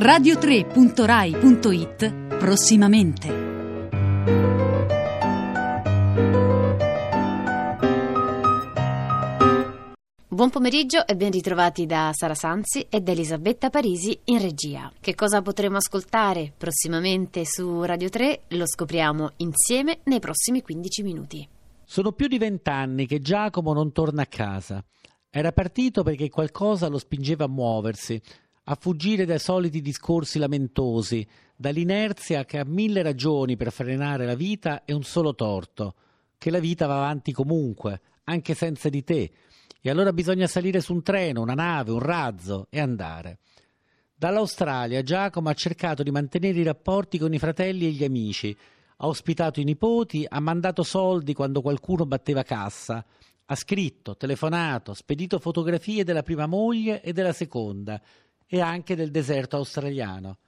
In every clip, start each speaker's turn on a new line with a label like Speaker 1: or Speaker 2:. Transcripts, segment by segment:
Speaker 1: radio3.rai.it prossimamente.
Speaker 2: Buon pomeriggio e ben ritrovati da Sara Sanzi ed Elisabetta Parisi in regia. Che cosa potremo ascoltare prossimamente su Radio 3 lo scopriamo insieme nei prossimi 15 minuti.
Speaker 3: Sono più di vent'anni che Giacomo non torna a casa. Era partito perché qualcosa lo spingeva a muoversi, a fuggire dai soliti discorsi lamentosi, dall'inerzia che ha mille ragioni per frenare la vita e un solo torto, che la vita va avanti comunque, anche senza di te e allora bisogna salire su un treno, una nave, un razzo e andare. Dall'Australia Giacomo ha cercato di mantenere i rapporti con i fratelli e gli amici, ha ospitato i nipoti, ha mandato soldi quando qualcuno batteva cassa, ha scritto, telefonato, spedito fotografie della prima moglie e della seconda e anche del deserto australiano.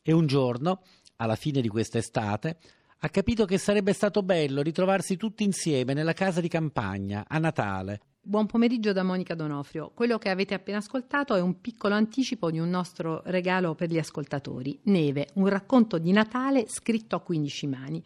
Speaker 3: E un giorno, alla fine di questa estate, ha capito che sarebbe stato bello ritrovarsi tutti insieme nella casa di campagna a Natale
Speaker 4: Buon pomeriggio da Monica Donofrio. Quello che avete appena ascoltato è un piccolo anticipo di un nostro regalo per gli ascoltatori. Neve, un racconto di Natale scritto a 15 mani.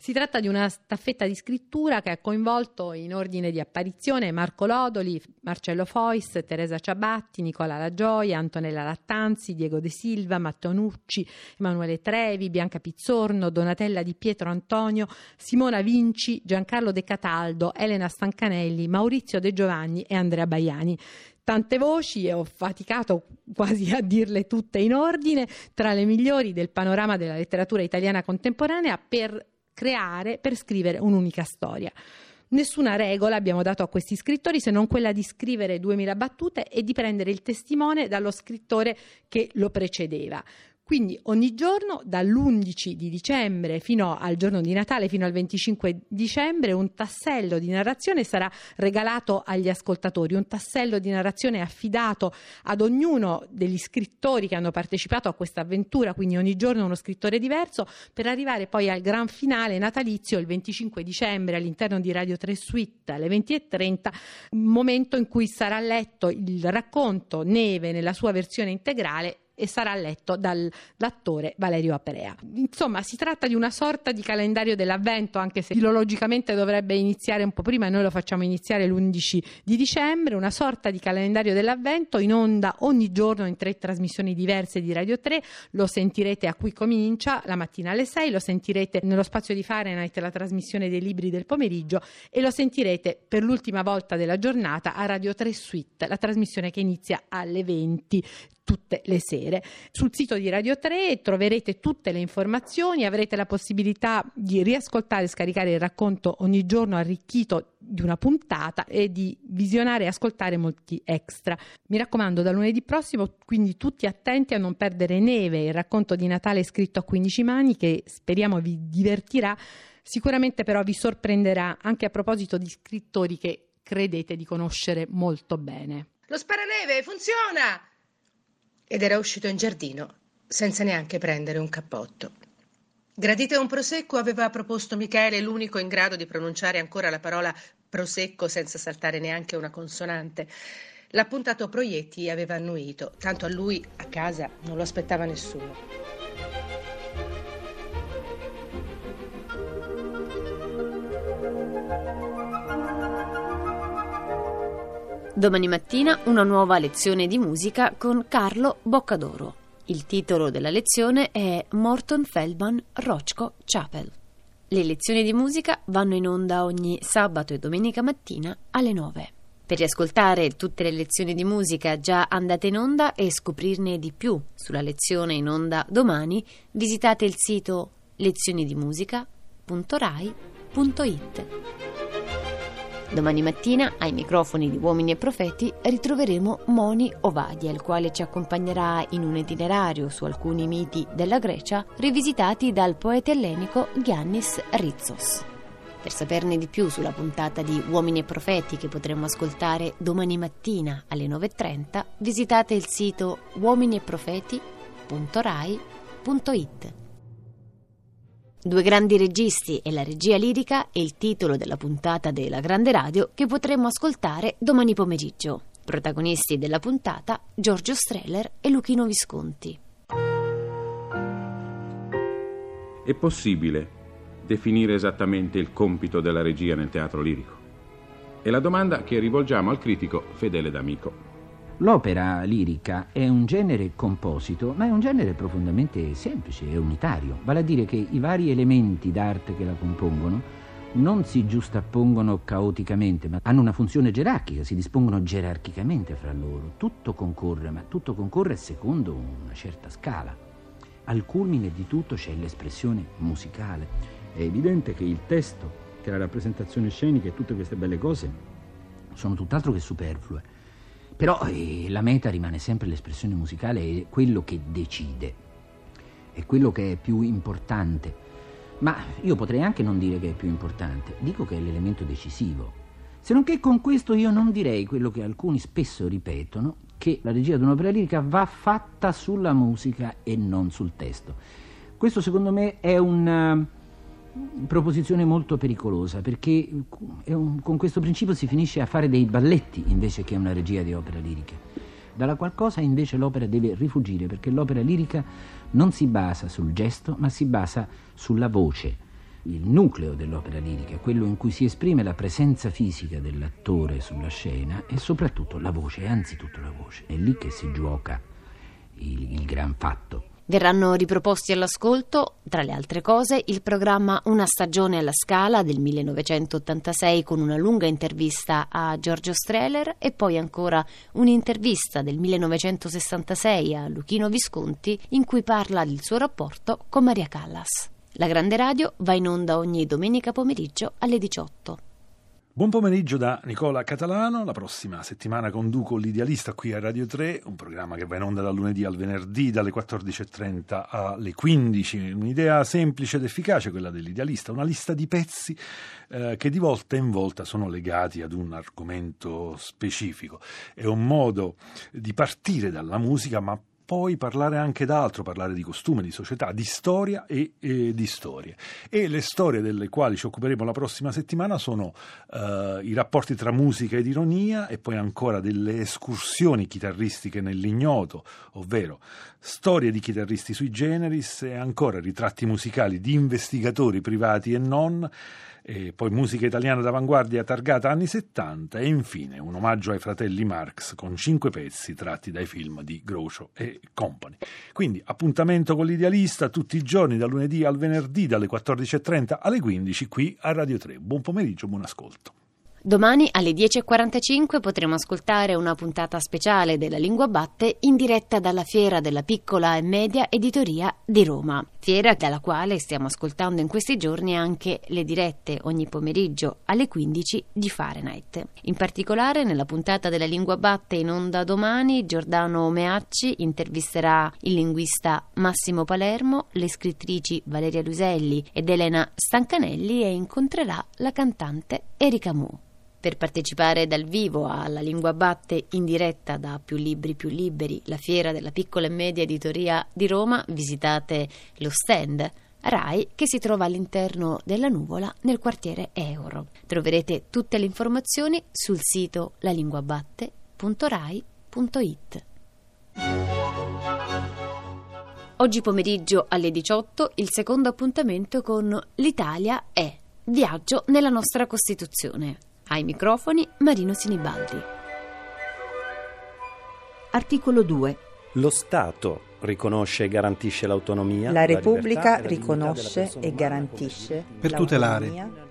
Speaker 4: Si tratta di una staffetta di scrittura che ha coinvolto in ordine di apparizione Marco Lodoli, Marcello Fois, Teresa Ciabatti, Nicola La Gioia, Antonella Lattanzi, Diego De Silva, Matteo Nucci, Emanuele Trevi, Bianca Pizzorno, Donatella Di Pietro Antonio, Simona Vinci, Giancarlo De Cataldo, Elena Stancanelli, Maurizio De Giovanni e Andrea Baiani. Tante voci e ho faticato quasi a dirle tutte in ordine, tra le migliori del panorama della letteratura italiana contemporanea per creare per scrivere un'unica storia. Nessuna regola abbiamo dato a questi scrittori se non quella di scrivere 2000 battute e di prendere il testimone dallo scrittore che lo precedeva. Quindi ogni giorno dall'11 di dicembre fino al giorno di Natale, fino al 25 dicembre, un tassello di narrazione sarà regalato agli ascoltatori, un tassello di narrazione affidato ad ognuno degli scrittori che hanno partecipato a questa avventura, quindi ogni giorno uno scrittore diverso, per arrivare poi al gran finale natalizio il 25 dicembre all'interno di Radio 3 Suite alle 20.30, momento in cui sarà letto il racconto Neve nella sua versione integrale e sarà letto dall'attore Valerio Aprea. Insomma, si tratta di una sorta di calendario dell'avvento, anche se filologicamente dovrebbe iniziare un po' prima e noi lo facciamo iniziare l'11 di dicembre, una sorta di calendario dell'avvento in onda ogni giorno in tre trasmissioni diverse di Radio 3, lo sentirete a cui comincia la mattina alle 6, lo sentirete nello spazio di Fahrenheit la trasmissione dei libri del pomeriggio e lo sentirete per l'ultima volta della giornata a Radio 3 Suite, la trasmissione che inizia alle 20 tutte le sere. Sul sito di Radio 3 troverete tutte le informazioni, avrete la possibilità di riascoltare e scaricare il racconto ogni giorno arricchito di una puntata e di visionare e ascoltare molti extra. Mi raccomando, da lunedì prossimo, quindi tutti attenti a non perdere Neve, il racconto di Natale scritto a 15 mani che speriamo vi divertirà. Sicuramente però vi sorprenderà anche a proposito di scrittori che credete di conoscere molto bene.
Speaker 5: Lo sparaneve funziona! Ed era uscito in giardino senza neanche prendere un cappotto. Gradite un prosecco aveva proposto Michele, l'unico in grado di pronunciare ancora la parola prosecco senza saltare neanche una consonante. L'appuntato Proietti aveva annuito, tanto a lui a casa non lo aspettava nessuno.
Speaker 2: Domani mattina una nuova lezione di musica con Carlo Boccadoro. Il titolo della lezione è Morton Feldman Rochko Chapel. Le lezioni di musica vanno in onda ogni sabato e domenica mattina alle 9. Per riascoltare tutte le lezioni di musica già andate in onda e scoprirne di più sulla lezione in onda domani, visitate il sito lezionidimusica.rai.it. Domani mattina, ai microfoni di Uomini e Profeti, ritroveremo Moni Ovadia, il quale ci accompagnerà in un itinerario su alcuni miti della Grecia rivisitati dal poeta ellenico Giannis Rizos. Per saperne di più sulla puntata di Uomini e Profeti che potremo ascoltare domani mattina alle 9.30, visitate il sito uominieprofeti.rai.it. Due grandi registi e la regia lirica è il titolo della puntata della Grande Radio che potremo ascoltare domani pomeriggio. Protagonisti della puntata Giorgio Streller e Luchino Visconti.
Speaker 6: È possibile definire esattamente il compito della regia nel teatro lirico? È la domanda che rivolgiamo al critico fedele d'amico.
Speaker 7: L'opera lirica è un genere composito, ma è un genere profondamente semplice e unitario, vale a dire che i vari elementi d'arte che la compongono non si giustappongono caoticamente, ma hanno una funzione gerarchica, si dispongono gerarchicamente fra loro. Tutto concorre, ma tutto concorre secondo una certa scala. Al culmine di tutto c'è l'espressione musicale. È evidente che il testo, che la rappresentazione scenica e tutte queste belle cose sono tutt'altro che superflue però eh, la meta rimane sempre l'espressione musicale, è quello che decide, è quello che è più importante. Ma io potrei anche non dire che è più importante, dico che è l'elemento decisivo. Se non che con questo io non direi quello che alcuni spesso ripetono, che la regia di un'opera lirica va fatta sulla musica e non sul testo. Questo secondo me è un proposizione molto pericolosa perché con questo principio si finisce a fare dei balletti invece che una regia di opera lirica, dalla qual cosa invece l'opera deve rifugire perché l'opera lirica non si basa sul gesto ma si basa sulla voce. Il nucleo dell'opera lirica, quello in cui si esprime la presenza fisica dell'attore sulla scena e soprattutto la voce, anzitutto la voce. È lì che si gioca il, il gran fatto.
Speaker 2: Verranno riproposti all'ascolto, tra le altre cose, il programma Una stagione alla Scala del 1986 con una lunga intervista a Giorgio Streller e poi ancora un'intervista del 1966 a Luchino Visconti in cui parla del suo rapporto con Maria Callas. La Grande Radio va in onda ogni domenica pomeriggio alle 18.
Speaker 8: Buon pomeriggio da Nicola Catalano, la prossima settimana conduco l'Idealista qui a Radio 3, un programma che va in onda dal lunedì al venerdì dalle 14.30 alle 15, un'idea semplice ed efficace quella dell'Idealista, una lista di pezzi eh, che di volta in volta sono legati ad un argomento specifico. È un modo di partire dalla musica ma poi parlare anche d'altro, parlare di costume, di società, di storia e, e, di storie. E le storie delle quali ci occuperemo la prossima settimana sono uh, i rapporti tra musica ed ironia e poi ancora delle escursioni chitarristiche nell'ignoto, ovvero storie di chitarristi sui generis e ancora ritratti musicali di investigatori privati e non e poi musica italiana d'avanguardia targata anni 70 e infine un omaggio ai fratelli Marx con cinque pezzi tratti dai film di Groucho e Company. Quindi appuntamento con l'idealista tutti i giorni dal lunedì al venerdì dalle 14.30 alle 15 qui a Radio 3. Buon pomeriggio, buon ascolto.
Speaker 2: Domani alle 10.45 potremo ascoltare una puntata speciale della Lingua Batte in diretta dalla Fiera della Piccola e Media Editoria di Roma, fiera dalla quale stiamo ascoltando in questi giorni anche le dirette ogni pomeriggio alle 15 di Fahrenheit. In particolare nella puntata della Lingua Batte in onda domani Giordano Meacci intervisterà il linguista Massimo Palermo, le scrittrici Valeria Luselli ed Elena Stancanelli e incontrerà la cantante Erika Mu. Per partecipare dal vivo alla Lingua Batte in diretta da Più Libri Più Liberi, la fiera della piccola e media editoria di Roma, visitate lo stand RAI che si trova all'interno della nuvola nel quartiere Euro. Troverete tutte le informazioni sul sito lalinguabatte.rai.it. Oggi pomeriggio alle 18 il secondo appuntamento con L'Italia è Viaggio nella nostra Costituzione. Ai microfoni Marino Sinibaldi.
Speaker 9: Articolo 2.
Speaker 10: Lo Stato riconosce e garantisce l'autonomia.
Speaker 9: La Repubblica la riconosce e garantisce
Speaker 11: per tutelare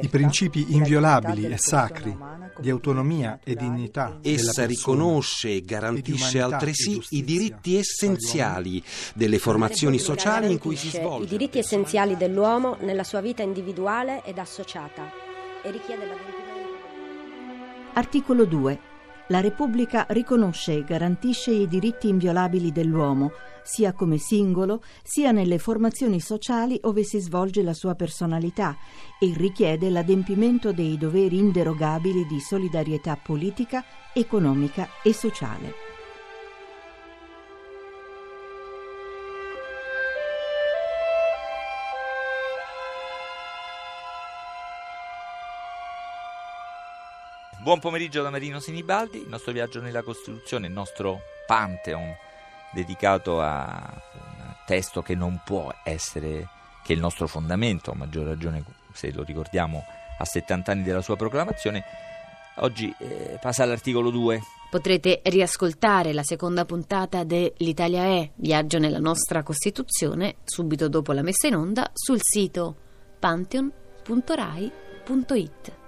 Speaker 11: i principi inviolabili e sacri di autonomia e dignità.
Speaker 12: Essa riconosce e garantisce altresì i diritti essenziali delle formazioni sociali in cui si svolge.
Speaker 13: I diritti essenziali dell'uomo nella sua vita individuale ed associata e richiede la
Speaker 9: Articolo 2. La Repubblica riconosce e garantisce i diritti inviolabili dell'uomo, sia come singolo, sia nelle formazioni sociali ove si svolge la sua personalità, e richiede l'adempimento dei doveri inderogabili di solidarietà politica, economica e sociale.
Speaker 14: Buon pomeriggio da Marino Sinibaldi, il nostro viaggio nella Costituzione, il nostro Pantheon dedicato a un testo che non può essere che il nostro fondamento, a maggior ragione se lo ricordiamo a 70 anni della sua proclamazione, oggi eh, passa all'articolo 2.
Speaker 2: Potrete riascoltare la seconda puntata de L'Italia è, viaggio nella nostra Costituzione, subito dopo la messa in onda, sul sito pantheon.rai.it.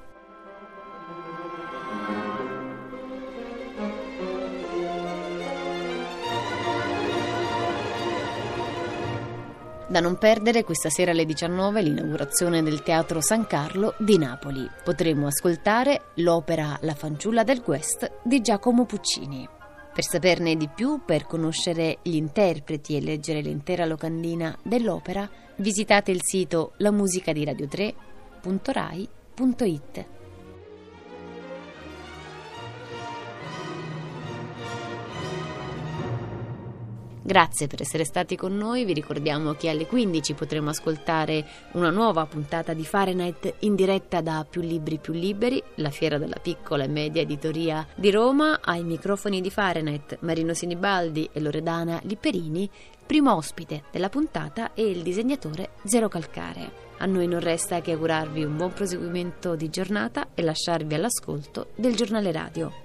Speaker 2: Da non perdere questa sera alle 19 l'inaugurazione del Teatro San Carlo di Napoli. Potremo ascoltare l'opera La fanciulla del West di Giacomo Puccini. Per saperne di più, per conoscere gli interpreti e leggere l'intera locandina dell'opera, visitate il sito lamusicadiradio3.rai.it. Grazie per essere stati con noi, vi ricordiamo che alle 15 potremo ascoltare una nuova puntata di Fahrenheit in diretta da Più Libri Più Liberi, la fiera della piccola e media editoria di Roma, ai microfoni di Fahrenheit Marino Sinibaldi e Loredana Lipperini, primo ospite della puntata è il disegnatore Zero Calcare. A noi non resta che augurarvi un buon proseguimento di giornata e lasciarvi all'ascolto del giornale radio.